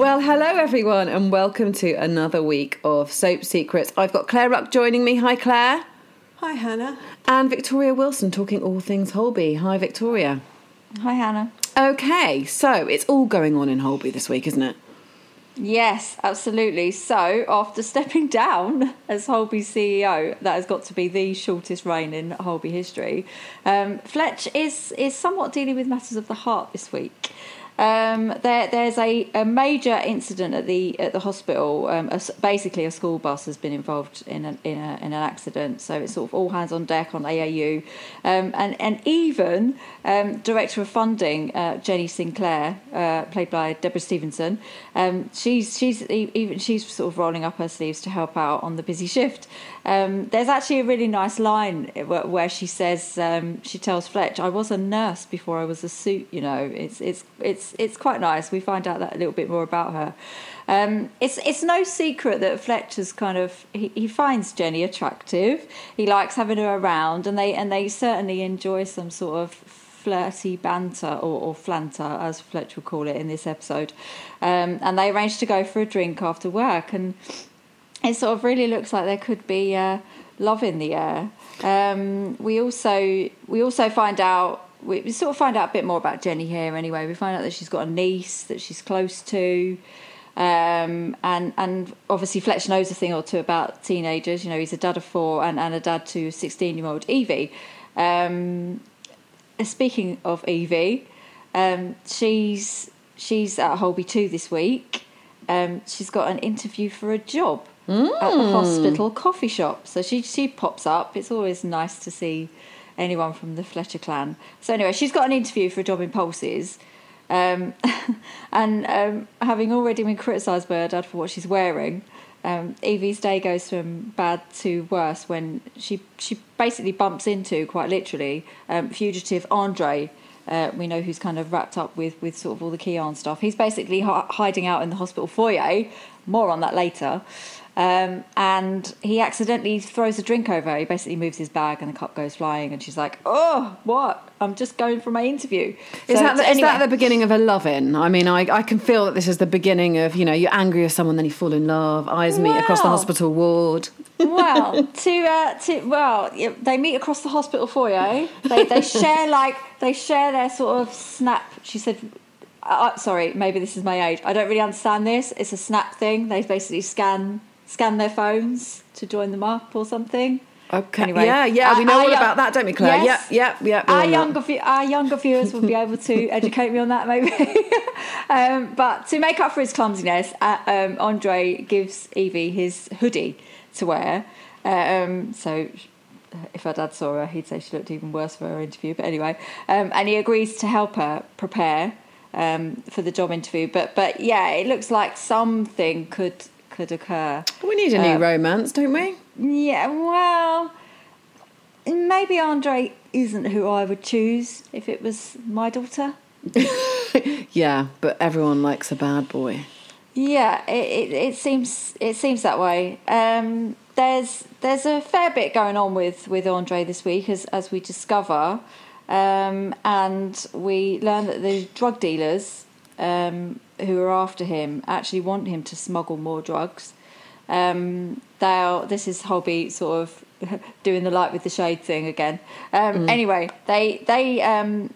Well, hello everyone, and welcome to another week of Soap Secrets. I've got Claire Ruck joining me. Hi, Claire. Hi, Hannah. And Victoria Wilson talking all things Holby. Hi, Victoria. Hi, Hannah. Okay, so it's all going on in Holby this week, isn't it? Yes, absolutely. So, after stepping down as Holby CEO, that has got to be the shortest reign in Holby history. Um, Fletch is is somewhat dealing with matters of the heart this week. Um, there, there's a, a major incident at the at the hospital. Um, a, basically, a school bus has been involved in, a, in, a, in an accident, so it's sort of all hands on deck on AAU, um, and and even um, director of funding uh, Jenny Sinclair, uh, played by Deborah Stevenson. Um, she's she's even she's sort of rolling up her sleeves to help out on the busy shift. Um, there's actually a really nice line where, she says she tells Fletch, "I was a nurse before I was a suit." You know, it's it's it's it's quite nice. We find out that a little bit more about her. Um, it's it's no secret that Fletcher's kind of he, he finds Jenny attractive. He likes having her around, and they and they certainly enjoy some sort of flirty banter or, or flanter, as Fletcher would call it in this episode. Um, and they arrange to go for a drink after work, and it sort of really looks like there could be uh, love in the air. Um, we also we also find out we, sort of find out a bit more about Jenny here anyway. We find out that she's got a niece that she's close to. Um, and and obviously Fletch knows a thing or two about teenagers. You know, he's a dad of four and, and a dad to sixteen year old Evie. Um, speaking of Evie, um, she's she's at Holby two this week. Um, she's got an interview for a job mm. at the hospital coffee shop. So she she pops up. It's always nice to see anyone from the Fletcher clan. So anyway, she's got an interview for a job in Pulses. Um, and um, having already been criticised by her dad for what she's wearing, um, Evie's day goes from bad to worse when she she basically bumps into, quite literally, um, fugitive Andre. Uh, we know who's kind of wrapped up with, with sort of all the Kian stuff. He's basically hi- hiding out in the hospital foyer. More on that later. Um, and he accidentally throws a drink over. He basically moves his bag, and the cup goes flying. And she's like, "Oh, what? I'm just going for my interview." Is, so, that, the, anyway. is that the beginning of a loving? I mean, I, I can feel that this is the beginning of you know you're angry with someone, then you fall in love. Eyes meet across the hospital ward. well, to uh, to well, they meet across the hospital foyer. They they share like they share their sort of snap. She said uh, sorry, maybe this is my age. I don't really understand this. It's a snap thing. They basically scan scan their phones to join them up or something. Okay. Anyway, yeah, yeah, we know all about that, don't we, Claire? Yes, yeah, yeah, yeah. Our younger, our younger viewers will be able to educate me on that, maybe. um, but to make up for his clumsiness, uh, um, Andre gives Evie his hoodie to wear. Um, so if her dad saw her, he'd say she looked even worse for her interview. But anyway, um, and he agrees to help her prepare um, for the job interview. But but yeah, it looks like something could could occur. We need a new um, romance, don't we? Yeah, well, maybe Andre isn't who I would choose if it was my daughter. yeah, but everyone likes a bad boy. Yeah, it, it, it seems it seems that way. Um, there's there's a fair bit going on with, with Andre this week as as we discover, um, and we learn that the drug dealers um, who are after him actually want him to smuggle more drugs. Um, they this is Holby sort of doing the light with the shade thing again. Um, mm. Anyway, they they um,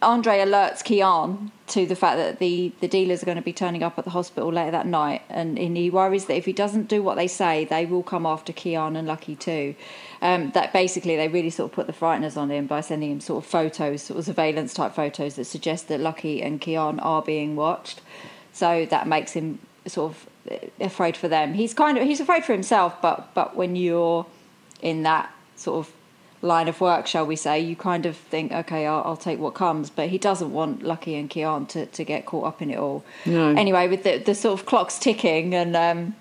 Andre alerts Kian to the fact that the, the dealers are going to be turning up at the hospital later that night, and, and he worries that if he doesn't do what they say, they will come after Kian and Lucky too. Um, that basically they really sort of put the frighteners on him by sending him sort of photos, sort of surveillance type photos that suggest that Lucky and Kian are being watched. So that makes him sort of afraid for them. He's kind of he's afraid for himself, but but when you're in that sort of line of work, shall we say, you kind of think, okay, I'll, I'll, take what comes. But he doesn't want Lucky and Kian to, to get caught up in it all. No. Anyway, with the, the sort of clocks ticking and um,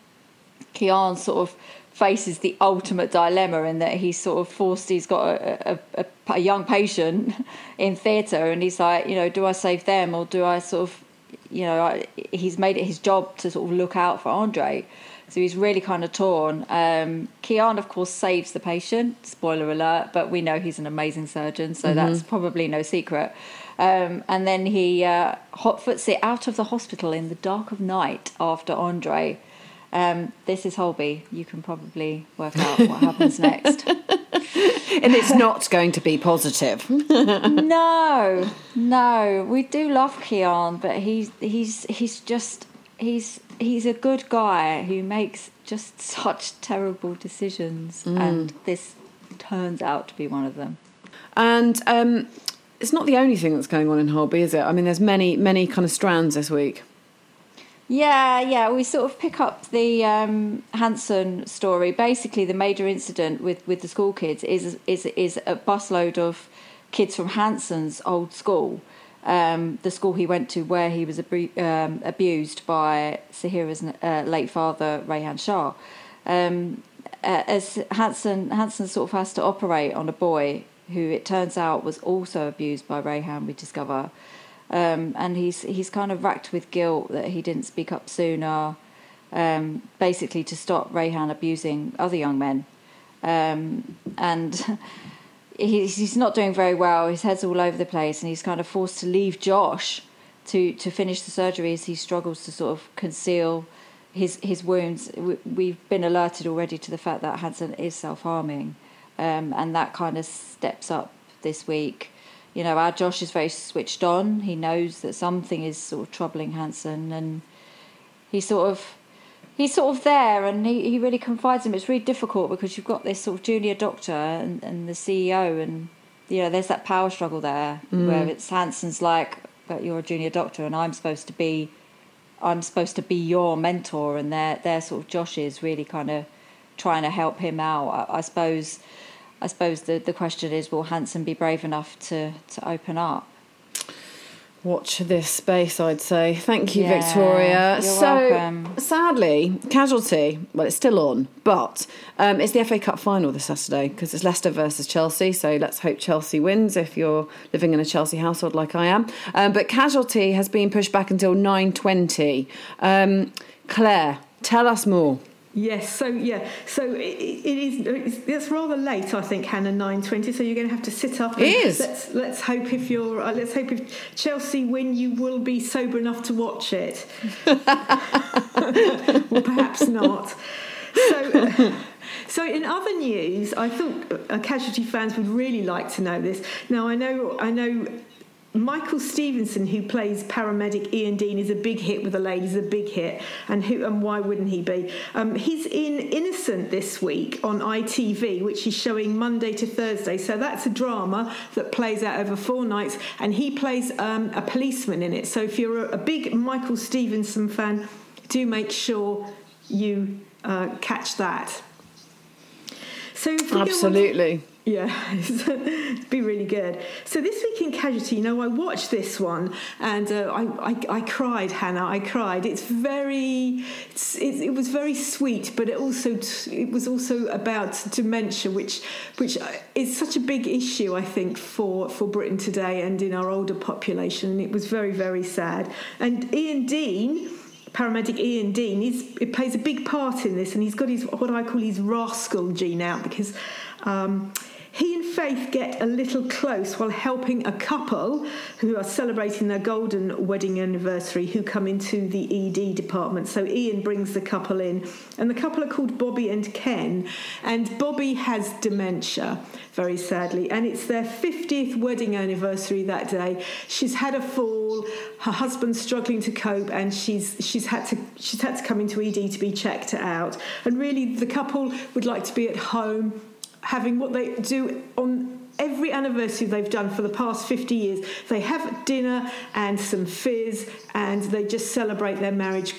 Kian sort of faces the ultimate dilemma in that he's sort of forced, he's got a, a, a, a young patient in theatre and he's like, you know, do I save them or do I sort of, you know, he's made it his job to sort of look out for Andre. So he's really kind of torn. Um, Kian, of course, saves the patient. Spoiler alert, but we know he's an amazing surgeon, so mm-hmm. that's probably no secret. Um, and then he uh, hotfoots it out of the hospital in the dark of night after Andre. Um, this is Holby. You can probably work out what happens next. and it's not going to be positive. no, no. We do love Kian, but he's he's he's just he's he's a good guy who makes just such terrible decisions, mm. and this turns out to be one of them. And um, it's not the only thing that's going on in Holby, is it? I mean, there's many, many kind of strands this week. Yeah, yeah. We sort of pick up the um, Hanssen story. Basically, the major incident with, with the school kids is is is a busload of kids from Hanssen's old school, um, the school he went to, where he was um, abused by Sahira's uh, late father, Rayhan Shah. Um, as Hanssen Hanssen sort of has to operate on a boy who it turns out was also abused by Rayhan, we discover. Um, and he's he's kind of racked with guilt that he didn't speak up sooner, um, basically to stop Rayhan abusing other young men. Um, and he's, he's not doing very well. His head's all over the place, and he's kind of forced to leave Josh to, to finish the surgery as he struggles to sort of conceal his his wounds. We've been alerted already to the fact that Hanssen is self harming um, and that kind of steps up this week. You know, our Josh is very switched on. He knows that something is sort of troubling Hanssen, and he's sort of he's sort of there, and he, he really confides in him. It's really difficult because you've got this sort of junior doctor and, and the CEO, and you know, there's that power struggle there mm. where it's Hanssen's like, but you're a junior doctor, and I'm supposed to be. I'm supposed to be your mentor, and they're, they're sort of Josh is really kind of trying to help him out. I, I suppose I suppose the, the question is will Hanssen be brave enough to, to open up? Watch this space, I'd say. Thank you, yeah, Victoria. so, welcome. sadly, casualty. Well, it's still on, but um, it's the FA Cup final this Saturday because it's Leicester versus Chelsea. So let's hope Chelsea wins if you're living in a Chelsea household like I am. Um, but casualty has been pushed back until nine twenty. Um, Claire, tell us more. Yes, so yeah, so it, it is. It's, it's, rather late, I think, Hannah. Nine twenty. So you're going to have to sit up. it is. Let's let's hope if you're uh, let's hope if Chelsea win, you will be sober enough to watch it. well, perhaps not. So. So, in other news, I thought uh, casualty fans would really like to know this. Now, I know, I know Michael Stevenson, who plays paramedic Ian Dean, is a big hit with the ladies, a big hit, and who and why wouldn't he be? Um, he's in Innocent this week on ITV, which is showing Monday to Thursday. So that's a drama that plays out over four nights, and he plays um, a policeman in it. So if you're a, a big Michael Stevenson fan, do make sure you uh, catch that. So absolutely. Yeah, it'd be really good. So this week in Casualty, you know, I watched this one and uh, I, I, I, cried, Hannah. I cried. It's very, it's, it, it, was very sweet, but it also it was also about dementia, which which is such a big issue, I think, for for Britain today and in our older population. And it was very very sad. And Ian Dean paramedic Ian Dean, he's, he plays a big part in this, and he's got his what I call his rascal gene out because um, he and Faith get a little close while helping a couple who are celebrating their golden wedding anniversary who come into the ED department. So Ian brings the couple in, and the couple are called Bobby and Ken. And Bobby has dementia, very sadly, and it's their 50th wedding anniversary that day. She's had a fall, her husband's struggling to cope, and she's she's had to she's had to come into ED to be checked out. And really, the couple would like to be at home having what they do on every anniversary they've done for the past 50 years. They have dinner and some fizz and they just celebrate their marriage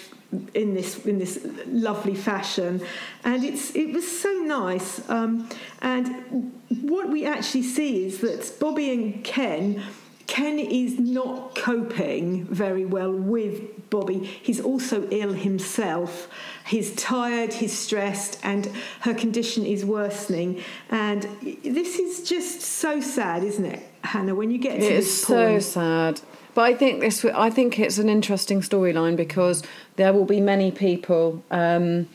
in this in this lovely fashion and it's it was so nice um, and what we actually see is that Bobby and Ken Ken is not coping very well with Bobby. He's also ill himself. He's tired, he's stressed, and her condition is worsening. And this is just so sad, isn't it, Hannah? When you get to it this is so sad. But I think this. I think it's an interesting storyline because there will be many people. Um,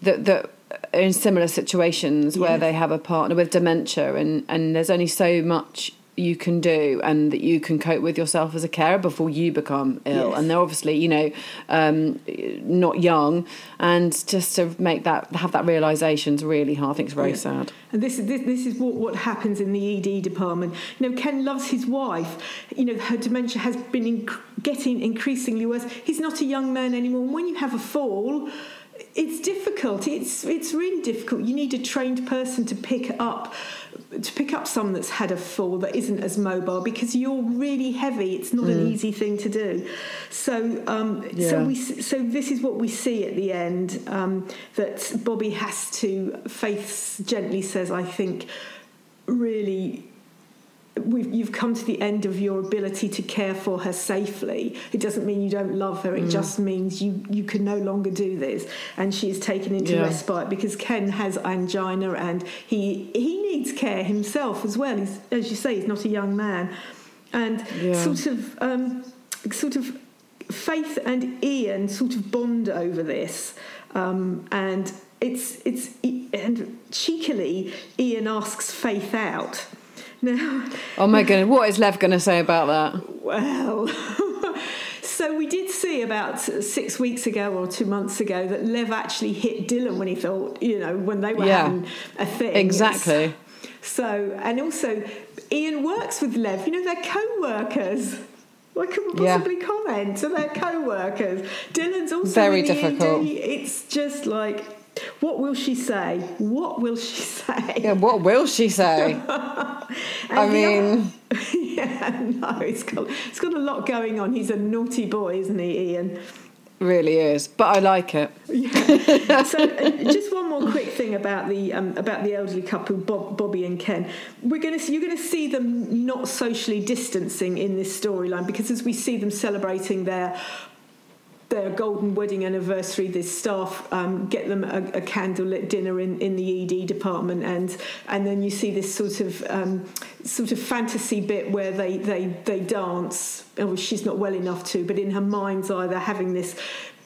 that that are in similar situations where Yes. they have a partner with dementia, and and there's only so much you can do and that you can cope with yourself as a carer before you become ill Yes. and they're obviously you know um, not young and just to make that have that realization is really hard i think it's very Yeah. sad And this is this, this is what, what happens in the ED department. You know, Ken loves his wife. You know, her dementia has been inc- getting increasingly worse. He's not a young man anymore. And when you have a fall, it's difficult. It's it's really difficult. You need a trained person to pick up to pick up someone that's had a fall that isn't as mobile because you're really heavy. It's not an easy thing to do. So um, so we so this is what we see at the end um, that Bobby has to. Faith gently says, "I think really." We've, you've come to the end of your ability to care for her safely. It doesn't mean you don't love her. It Mm. just means you, you can no longer do this. And she is taken into Yeah. respite because Ken has angina and he he needs care himself as well. He's, as you say, he's not a young man, and Yeah. sort of um, sort of Faith and Ian sort of bond over this, um, and it's it's and cheekily Ian asks Faith out. Now, oh my goodness what is lev going to say about that well, so we did see about six weeks ago or two months ago that Lev actually hit Dylan when he thought, you know, when they were Yeah. having a thing. exactly So, and also, Ian works with Lev. You know, they're co-workers. What can we Yeah. possibly comment? So they're co-workers. Dylan's also Very difficult. It's just like, what will she say? What will she say? yeah what will she say i mean oth- yeah, no, it's got it's got a lot going on. He's a naughty boy, isn't he, Ian? really is but i like it Yeah. so, uh, just one more quick thing about the um, about the elderly couple, Bob, Bobby and Ken. We're going to see, you're going to see them not socially distancing in this storyline because as we see them celebrating their their golden wedding anniversary, this staff um, get them a, a candlelit dinner in, in the ED department, and and then you see this sort of um, sort of fantasy bit where they they they dance. Oh, she's not well enough to, but in her mind's eye, they're having this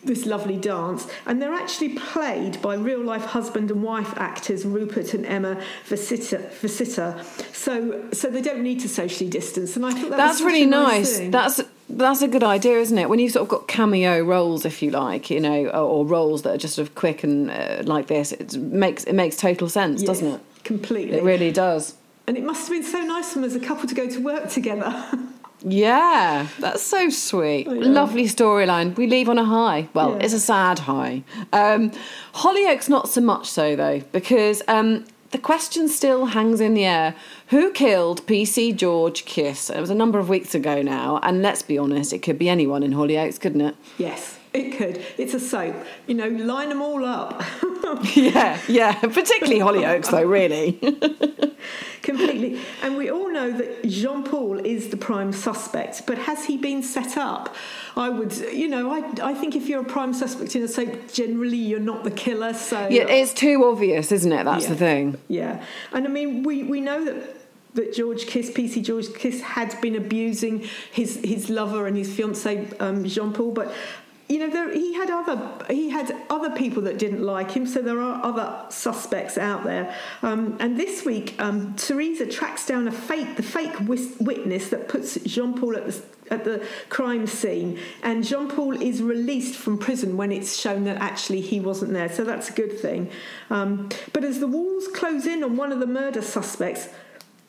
this lovely dance, and they're actually played by real life husband and wife actors Rupert and Emma. Visita. So so they don't need to socially distance, and I thought that that's was really nice. nice. That's that's a good idea, isn't it? When you've sort of got cameo roles, if you like, you know, or, or roles that are just sort of quick and uh, like this, it makes it makes total sense, Yes, doesn't it? Completely. It really does. And it must have been so nice for them as a couple to go to work together. Yeah, that's so sweet. Know. Lovely storyline. We leave on a high. Well, Yeah. it's a sad high. Um, Hollyoaks, not so much so, though, because um, the question still hangs in the air. Who killed PC George Kiss? It was a number of weeks ago now, and let's be honest, it could be anyone in Hollyoaks, couldn't it? yes, it could. It's a soap. You know, line them all up. yeah, yeah, particularly Hollyoaks, though, really. Completely. And we all know that John Paul is the prime suspect, but has he been set up? I would, you know, I, I think if you're a prime suspect in a soap, generally you're not the killer. So yeah, it's too obvious, isn't it? That's Yeah. the thing. Yeah, and I mean, we, we know that that George Kiss, PC George Kiss, had been abusing his his lover and his fiance um, John Paul, but. You know, there, he had other he had other people that didn't like him, so there are other suspects out there. Um, and this week, um, Theresa tracks down a fake the fake witness that puts John Paul at the at the crime scene, and John Paul is released from prison when it's shown that actually he wasn't there. So that's a good thing. Um, but as the walls close in on one of the murder suspects,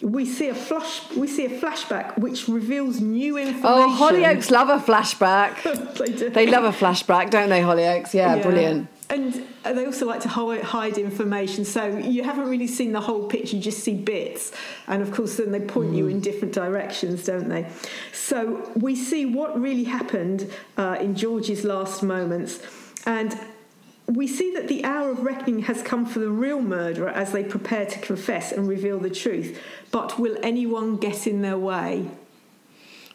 we see a flash. We see a flashback which reveals new information. Oh, Hollyoaks love a flashback. they do. they love a flashback, don't they, Hollyoaks? Yeah, Yeah. brilliant. And they also like to hide information, so you haven't really seen the whole picture, you just see bits. And of course, then they point you in different directions, don't they? So we see what really happened uh, in George's last moments. And we see that the hour of reckoning has come for the real murderer as they prepare to confess and reveal the truth. But will anyone get in their way?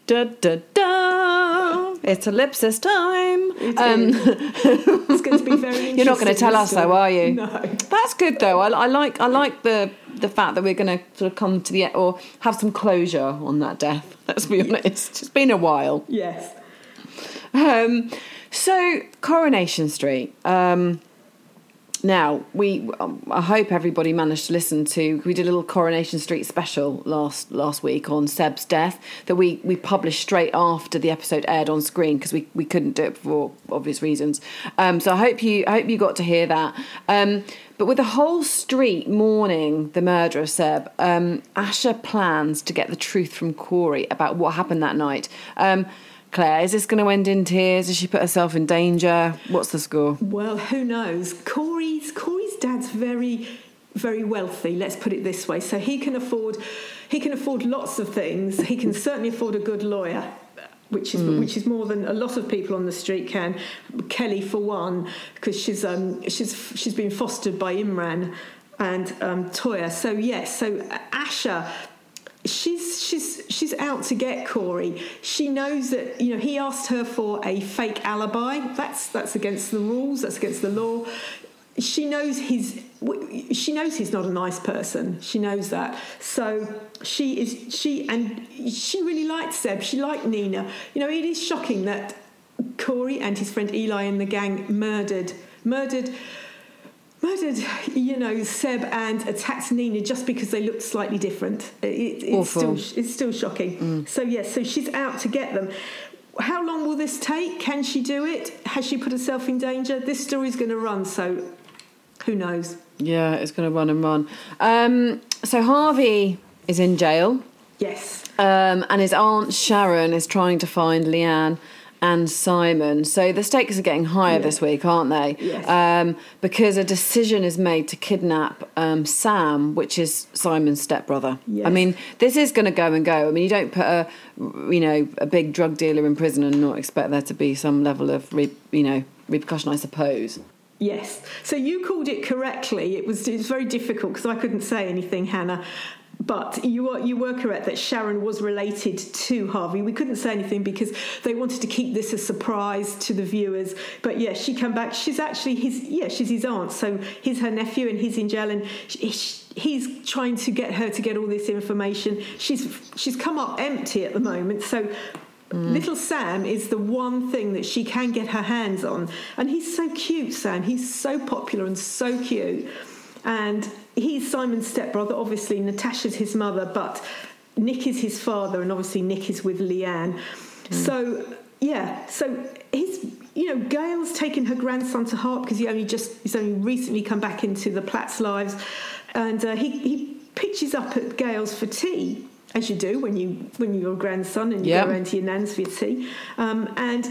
Da, da, da. It's ellipsis time. It Um, it's going to be very interesting. You're not going to tell us, though, are you? No. That's good, though. I, I like I like the the fact that we're going to sort of come to the or have some closure on that death. Let's be honest. It's been a while. Yes. Um, so Coronation Street. Um, now we, um, I hope everybody managed to listen to. We did a little Coronation Street special last last week on Seb's death that we we published straight after the episode aired on screen because we, we couldn't do it for obvious reasons. Um, so I hope you I hope you got to hear that. Um, but with the whole street mourning the murder of Seb, um, Asha plans to get the truth from Corey about what happened that night. Claire, is this going to end in tears? Has she put herself in danger? What's the score? Well, who knows? Corey's Corey's dad's very very wealthy. Let's put it this way. So he can afford he can afford lots of things. He can certainly afford a good lawyer. Which is mm. which is more than a lot of people on the street can. Kelly, for one, because she's um, she's she's been fostered by Imran and um, Toyah. So yes, so Asha she's she's she's out to get Corey. She knows that you know he asked her for a fake alibi. That's that's against the rules. That's against the law. She knows he's she knows he's not a nice person. She knows that. So she is she and she really liked Seb. She liked Nina. You know, it is shocking that Corey and his friend Eli and the gang murdered murdered murdered, you know, Seb and attacked Nina just because they looked slightly different. It, it's, still, it's still shocking. Mm. So, yes, so she's out to get them. How long will this take? Can she do it? Has she put herself in danger? This story's going to run, so who knows? Yeah, it's going to run and run. Um, so, Harvey is in jail. Yes. Um, and his aunt Sharon is trying to find Leanne and Simon. So the stakes are getting higher yeah. this week, aren't they? Yes. Um, because a decision is made to kidnap um, Sam, which is Simon's stepbrother. Yes. I mean, this is going to go and go. I mean, you don't put a, you know, a big drug dealer in prison and not expect there to be some level of, re, you know, repercussion, I suppose. Yes. So you called it correctly. It was it was very difficult because I couldn't say anything, Hannah. But you were, you were correct that Sharon was related to Harvey. We couldn't say anything because they wanted to keep this a surprise to the viewers. But yeah, she came back. She's actually his yeah, she's his aunt. So he's her nephew and he's in jail and he's trying to get her to get all this information. She's she's come up empty at the moment. So Mm. Little Sam is the one thing that she can get her hands on. And he's so cute, Sam. He's so popular and so cute. And he's Simon's stepbrother. Obviously, Natasha's his mother, but Nick is his father, and obviously Nick is with Leanne. Mm. So yeah, so he's you know Gail's taken her grandson to heart because he only just he's only recently come back into the Platts lives, and uh, he he pitches up at Gail's for tea as you do when you when you're a grandson and you yep. go around to your nan's for your tea, um, and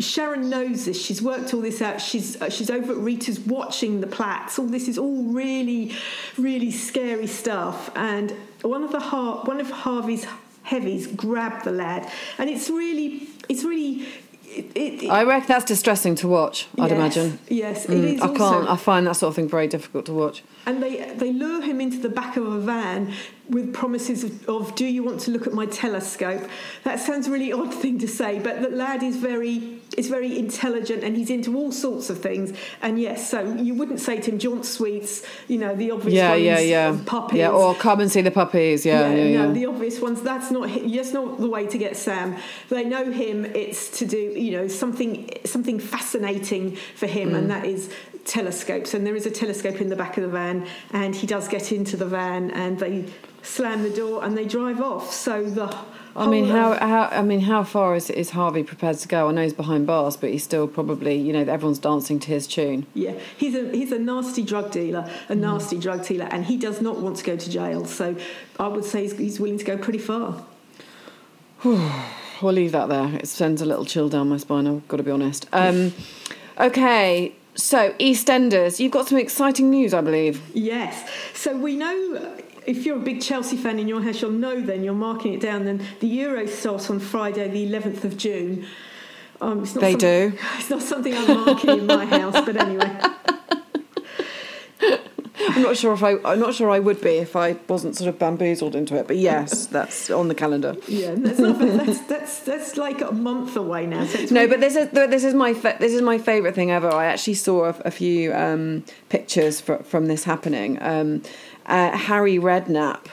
Sharon knows this. She's worked all this out. She's uh, she's over at Rita's watching the Platts. All this is all really, really scary stuff. And one of the Har- one of Harvey's heavies grabbed the lad, and it's really it's really it, it, I reckon that's distressing to watch. I'd yes, imagine. Yes, it mm, is. I can't. I find that sort of thing very difficult to watch. And they they lure him into the back of a van with promises of, of, "Do you want to look at my telescope?" That sounds a really odd thing to say, but the lad is very is very intelligent and he's into all sorts of things. And yes, so you wouldn't say to him, "Do sweets?" You know, the obvious yeah, ones, yeah, yeah, puppies, yeah, or come and see the puppies. Yeah, yeah, yeah, no, yeah. the obvious ones. That's not just not the way to get Sam. They know him. It's to do you know something something fascinating for him, mm. and that is telescopes and there is a telescope in the back of the van and he does get into the van and they slam the door and they drive off so the I mean, how, how I mean, how far is is Harvey prepared to go? I know he's behind bars, but he's still probably, you know, everyone's dancing to his tune. Yeah, he's a he's a nasty drug dealer, a mm. nasty mm. drug dealer, and he does not want to go to jail. So I would say he's, he's willing to go pretty far. we'll leave that there. It sends a little chill down my spine. I've got to be honest. Um, okay, so, EastEnders, you've got some exciting news, I believe. Yes. So, we know if you're a big Chelsea fan in your house, you'll know then, you're marking it down, then the Euros start on Friday, the 11th of June. Um, they do. It's not something I'm marking in my house, but anyway. I'm not sure if I. I'm not sure I would be if I wasn't sort of bamboozled into it. But yes, that's on the calendar. Yeah, that's not. that's, that's that's like a month away now. So no, but this is this is my this is my favourite thing ever. I actually saw a, a few um, pictures for, from this happening. Um, uh, Harry Redknapp.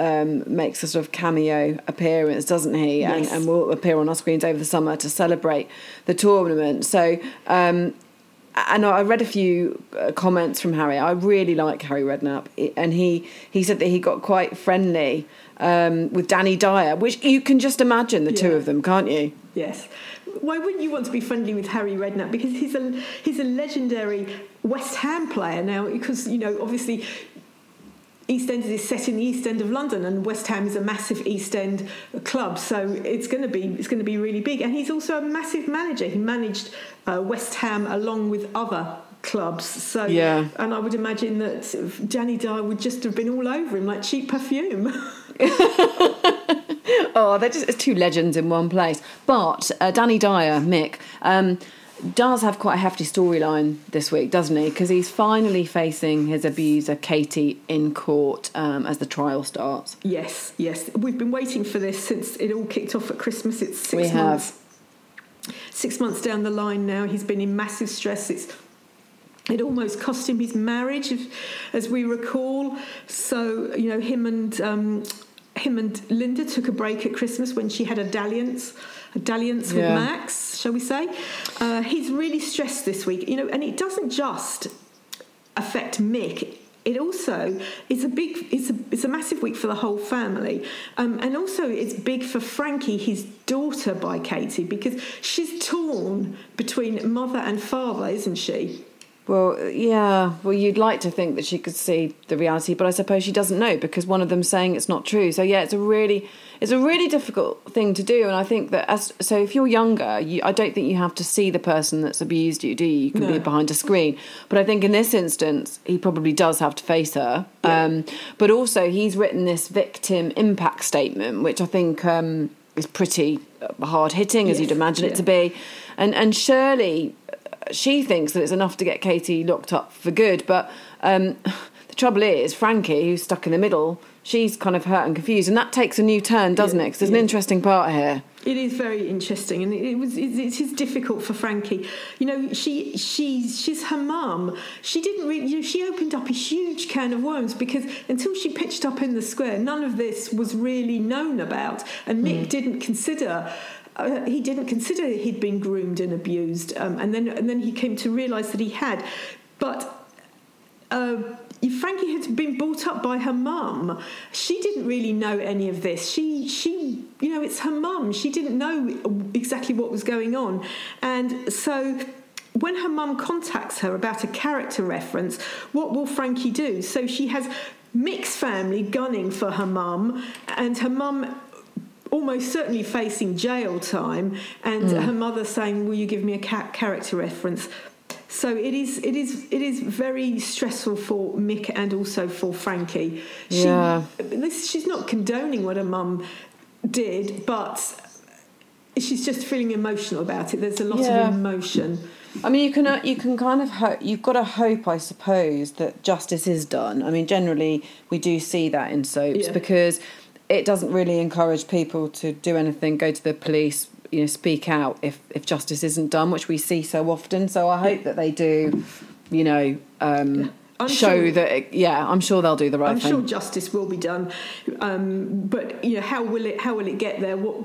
Um, makes a sort of cameo appearance, doesn't he? Yes. And, and will appear on our screens over the summer to celebrate the tournament. So um, and I read a few uh, comments from Harry. I really like Harry Redknapp, and he he said that he got quite friendly um, with Danny Dyer, which you can just imagine the yeah. two of them, can't you? Yes. Why wouldn't you want to be friendly with Harry Redknapp? Because he's a he's a legendary West Ham player now. Because you know, obviously, EastEnders is set in the East End of London, and West Ham is a massive East End club, so it's going to be it's going to be really big. And he's also a massive manager. He managed uh, West Ham along with other clubs. So yeah, and I would imagine that Danny Dyer would just have been all over him like cheap perfume. oh, they're just two legends in one place. But uh, Danny Dyer, Mick. Um, does have quite a hefty storyline this week, doesn't he? Because he's finally facing his abuser, Katie, in court um, as the trial starts. Yes, yes. We've been waiting for this since it all kicked off at Christmas. It's six we months. Have. Six months down the line now, he's been in massive stress. It's it almost cost him his marriage, as we recall. So you know, him and um, him and Linda took a break at Christmas when she had a dalliance a dalliance with Max, shall we say? Uh, he's really stressed this week, you know, and it doesn't just affect Mick. It also is a big, it's a, it's a massive week for the whole family, um, and also it's big for Frankie, his daughter by Katie, because she's torn between mother and father, isn't she? Well, yeah. Well, you'd like to think that she could see the reality, but I suppose she doesn't know because one of them's saying it's not true. So yeah, it's a really, it's a really difficult thing to do. And I think that as so, if you're younger, you, I don't think you have to see the person that's abused you, do you? You can no. be behind a screen. But I think in this instance, he probably does have to face her. Yeah. Um, but also, he's written this victim impact statement, which I think um, is pretty hard hitting, yes. as you'd imagine yeah. it to be. And and Shirley she thinks that it's enough to get Katie locked up for good. But um, the trouble is, Frankie, who's stuck in the middle, she's kind of hurt and confused, and that takes a new turn, doesn't yeah, it? Because there's yeah. an interesting part here. It is very interesting, and it was it is difficult for Frankie. You know, she she's she's her mum. She didn't really. You know, she opened up a huge can of worms because until she pitched up in the square, none of this was really known about, and Mick mm. didn't consider uh, he didn't consider he'd been groomed and abused, um, and then and then he came to realise that he had. But uh, Frankie had been brought up by her mum. She didn't really know any of this. She she you know it's her mum. She didn't know exactly what was going on, and so when her mum contacts her about a character reference, what will Frankie do? So she has Mick's family gunning for her mum, and her mum almost certainly facing jail time, and mm. her mother saying, "Will you give me a character reference?" So it is, it is, it is very stressful for Mick and also for Frankie. She, yeah, this, she's not condoning what her mum did, but she's just feeling emotional about it. There's a lot yeah. of emotion. I mean, you can you can kind of hope you've got to hope, I suppose, that justice is done. I mean, generally we do see that in soaps yeah. because it doesn't really encourage people to do anything, go to the police, you know, speak out if, if justice isn't done, which we see so often. So I hope that they do, you know, um, show sure, that. It, yeah, I'm sure they'll do the right thing. I'm sure justice will be done, um, but you know, how will it? How will it get there? What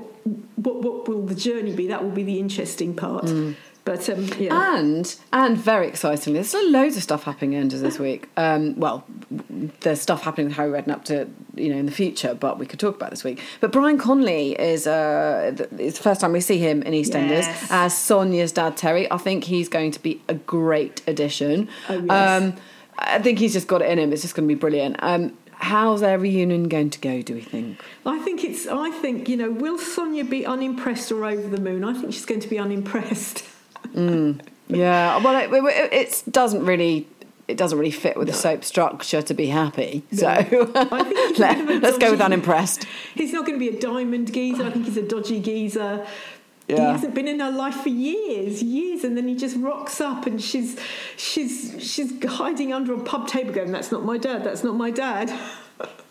what what will the journey be? That will be the interesting part. Mm. But um, yeah. and and very excitingly, there's still loads of stuff happening in Enders this week. Um, well, there's stuff happening with Harry Redknapp to you know in the future, but we could talk about this week. But Brian Conley is uh, it's the first time we see him in EastEnders yes. as Sonia's dad Terry. I think he's going to be a great addition. Oh, yes. Um, I think he's just got it in him. It's just going to be brilliant. Um, how's their reunion going to go? Do we think? I think it's. I think you know. Will Sonia be unimpressed or over the moon? I think she's going to be unimpressed. Mm, yeah. Well, it, it, it, doesn't really. It doesn't really fit with no. the soap structure to be happy. No. So Let, us go with unimpressed. He's not going to be a diamond geezer. I think he's a dodgy geezer. Yeah. He hasn't been in her life for years, years, and then he just rocks up, and she's she's she's hiding under a pub table, going, "That's not my dad. That's not my dad."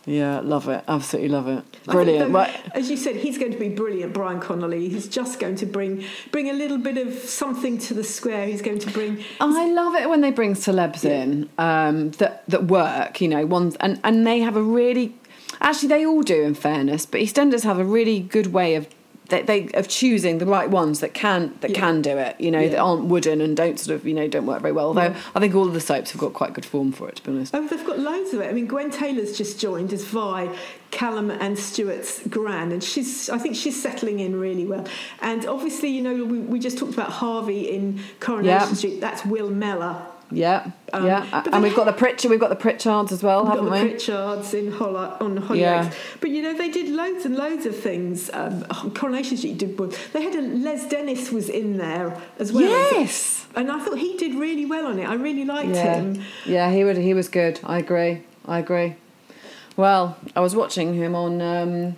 Yeah, love it. Absolutely love it. Brilliant. as you said, he's going to be brilliant, Brian Conley. He's just going to bring bring a little bit of something to the square. He's going to bring. I love it when they bring celebs yeah. in um, that that work. You know, ones and and they have a really. Actually, they all do, in fairness. But EastEnders have a really good way of they, they of choosing the right ones that can that Yeah. can do it. You know, Yeah. that aren't wooden and don't sort of you know don't work very well. Although Yeah. Mm. I think all of the soaps have got quite good form for it. To be honest. Oh, they've got loads of it. I mean, Gwen Taylor's just joined as Vi, Callum and Stuart's gran, and she's I think she's settling in really well. And obviously, you know, we, we just talked about Harvey in Coronation. Street. That's Will Mellor. Yeah, Um, yeah, and we've got the Pritchard, we've got the Pritchards as well, We've haven't got the we? Pritchards in Holla, on Hollyoaks. Yeah. But you know, they did loads and loads of things. Um, Coronation Street did. They had a Les Dennis was in there as well. Yes. And I thought he did really well on it. I really liked Yeah, him. yeah, he would. He was good. I agree. I agree. Well, I was watching him on. Um,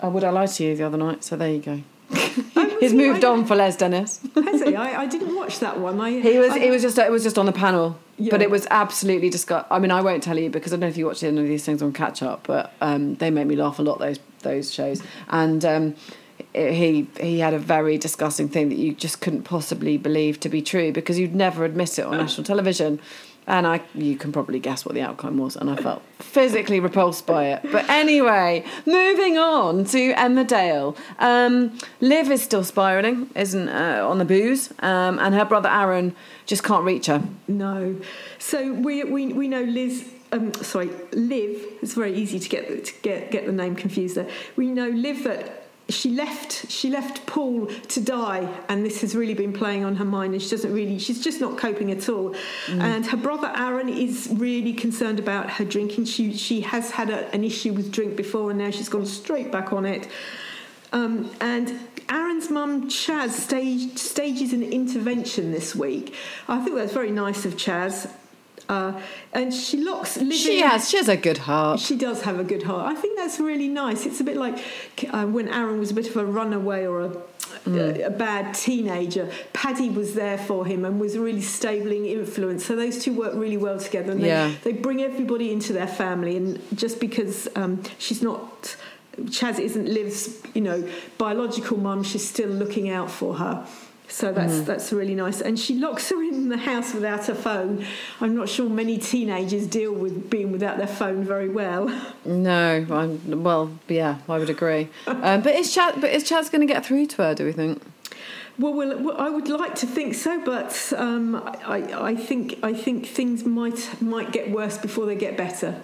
oh, Would I Lie to You the other night? So there you go. He's moved I- on for Les Dennis. Has he? I, I didn't watch that one. I, He was. I, It was just. It was just on the panel, but it was absolutely disgusting. I mean, I won't tell you because I don't know if you watch any of these things on catch up, but um, they make me laugh a lot. Those those shows, and um, he he had a very disgusting thing that you just couldn't possibly believe to be true because you'd never admit it on national television. And I, you can probably guess what the outcome was, and I felt physically repulsed by it. But anyway, moving on to Emmerdale. Um, Liv is still spiraling, isn't uh, on the booze, um, and her brother Aaron just can't reach her. No. So we, we, we know Liz. Um, sorry, Liv. It's very easy to get to get get the name confused there. We know Liv that she left she left Paul to die, and this has really been playing on her mind, and she doesn't really she's just not coping at all. And her brother Aaron is really concerned about her drinking. She she has had a, an issue with drink before, and now she's gone straight back on it. Um, and Aaron's mum, Chas, staged, stages an intervention this week. I think that's very nice of Chas. Uh, and she looks Liv She has. She has a good heart. She does have a good heart. I think that's really nice. It's a bit like uh, when Aaron was a bit of a runaway or a, a, a bad teenager. Paddy was there for him and was a really stabling influence. So those two work really well together. And they, Yeah. they bring everybody into their family. And just because um, she's not, Chas isn't Liv's, you know, biological mum, she's still looking out for her. So that's that's really nice. And she locks her in the house without her phone. I'm not sure many teenagers deal with being without their phone very well. No, I'm, well, yeah, I would agree. Um, but is Chas? But is Chas going to get through to her? Do we think? Well, well, well, I would like to think so, but um, I, I think I think things might might get worse before they get better.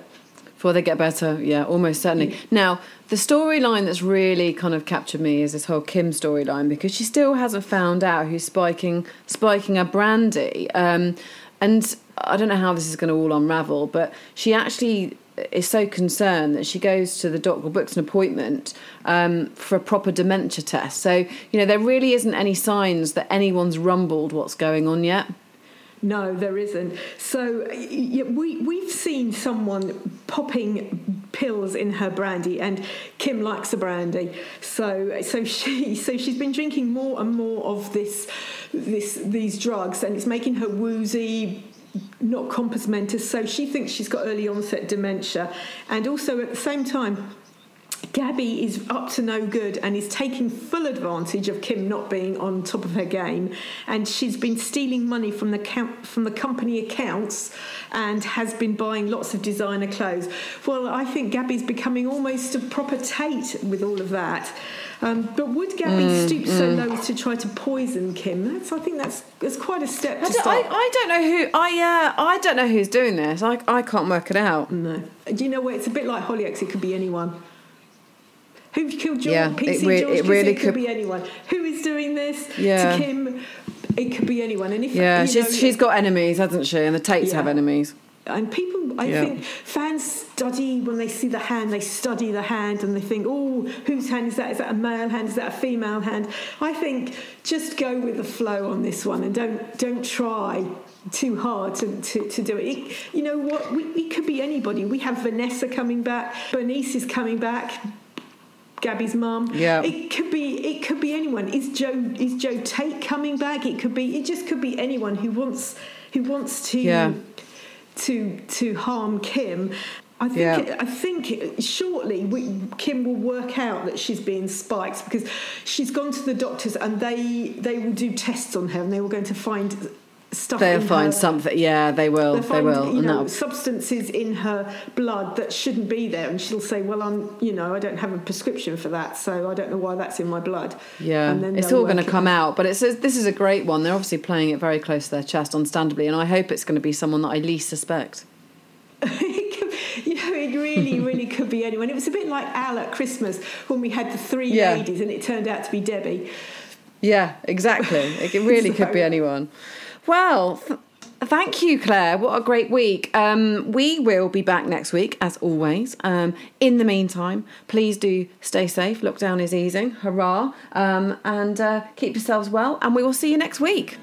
Before they get better, yeah, almost certainly. Now, the storyline that's really kind of captured me is this whole Kim storyline because she still hasn't found out who's spiking spiking her brandy, um, and I don't know how this is going to all unravel. But she actually is so concerned that she goes to the doctor, books an appointment um, for a proper dementia test. So you know there really isn't any signs that anyone's rumbled what's going on yet. No, there isn't. So we we've seen someone popping pills in her brandy, and Kim likes the brandy. So so she so she's been drinking more and more of this this these drugs, and it's making her woozy. Not compos mentis, so she thinks she's got early onset dementia, and also at the same time, Gabby is up to no good and is taking full advantage of Kim not being on top of her game, and she's been stealing money from the count, from the company accounts, and has been buying lots of designer clothes. Well, I think Gabby's becoming almost a proper Tate with all of that. Um, but would Gabby Mm, stoop so low as to try to poison Kim? That's I think that's that's quite a step to I don't, start. I, I don't know who I uh, I don't know who's doing this. I I can't work it out. No. Do you know what? It's a bit like Hollyoaks. It could be anyone. Who killed George? Yeah, PC it re- George it really it could, could- be anyone. Who is doing this Yeah. to Kim? It could be anyone. And if Yeah, she's know, she's got enemies, hasn't she? And the Tates have enemies. and people, I Yeah. think fans study when they see the hand. They study the hand and they think, oh, whose hand is that? Is that a male hand? Is that a female hand? I think just go with the flow on this one and don't don't try too hard to, to, to do it. it. You know what? We, it could be anybody. We have Vanessa coming back. Bernice is coming back. Gabby's mum. Yeah. It could be it could be anyone. Is Joe is Joe Tate coming back? It could be it just could be anyone who wants who wants to Yeah. to to harm Kim. I think Yeah. I think shortly we, Kim will work out that she's being spiked because she's gone to the doctors and they they will do tests on her and they were going to find stuff. They'll in find her, something. Yeah, they will. They'll they will. You and know, substances in her blood that shouldn't be there, and she'll say, "Well, I'm, you know, I don't have a prescription for that, so I don't know why that's in my blood." Yeah, And then it's all going to come out, but it's this is a great one. They're obviously playing it very close to their chest, understandably, and I hope it's going to be someone that I least suspect. it could, you know, it really, really could be anyone. It was a bit like Al at Christmas when we had the three Yeah. ladies, and it turned out to be Debbie. Yeah, exactly. It really could be anyone. Well, th- thank you, Claire. What a great week. Um, we will be back next week, as always. Um, in the meantime, please do stay safe. Lockdown is easing. Hurrah. Um, and uh, keep yourselves well. And we will see you next week.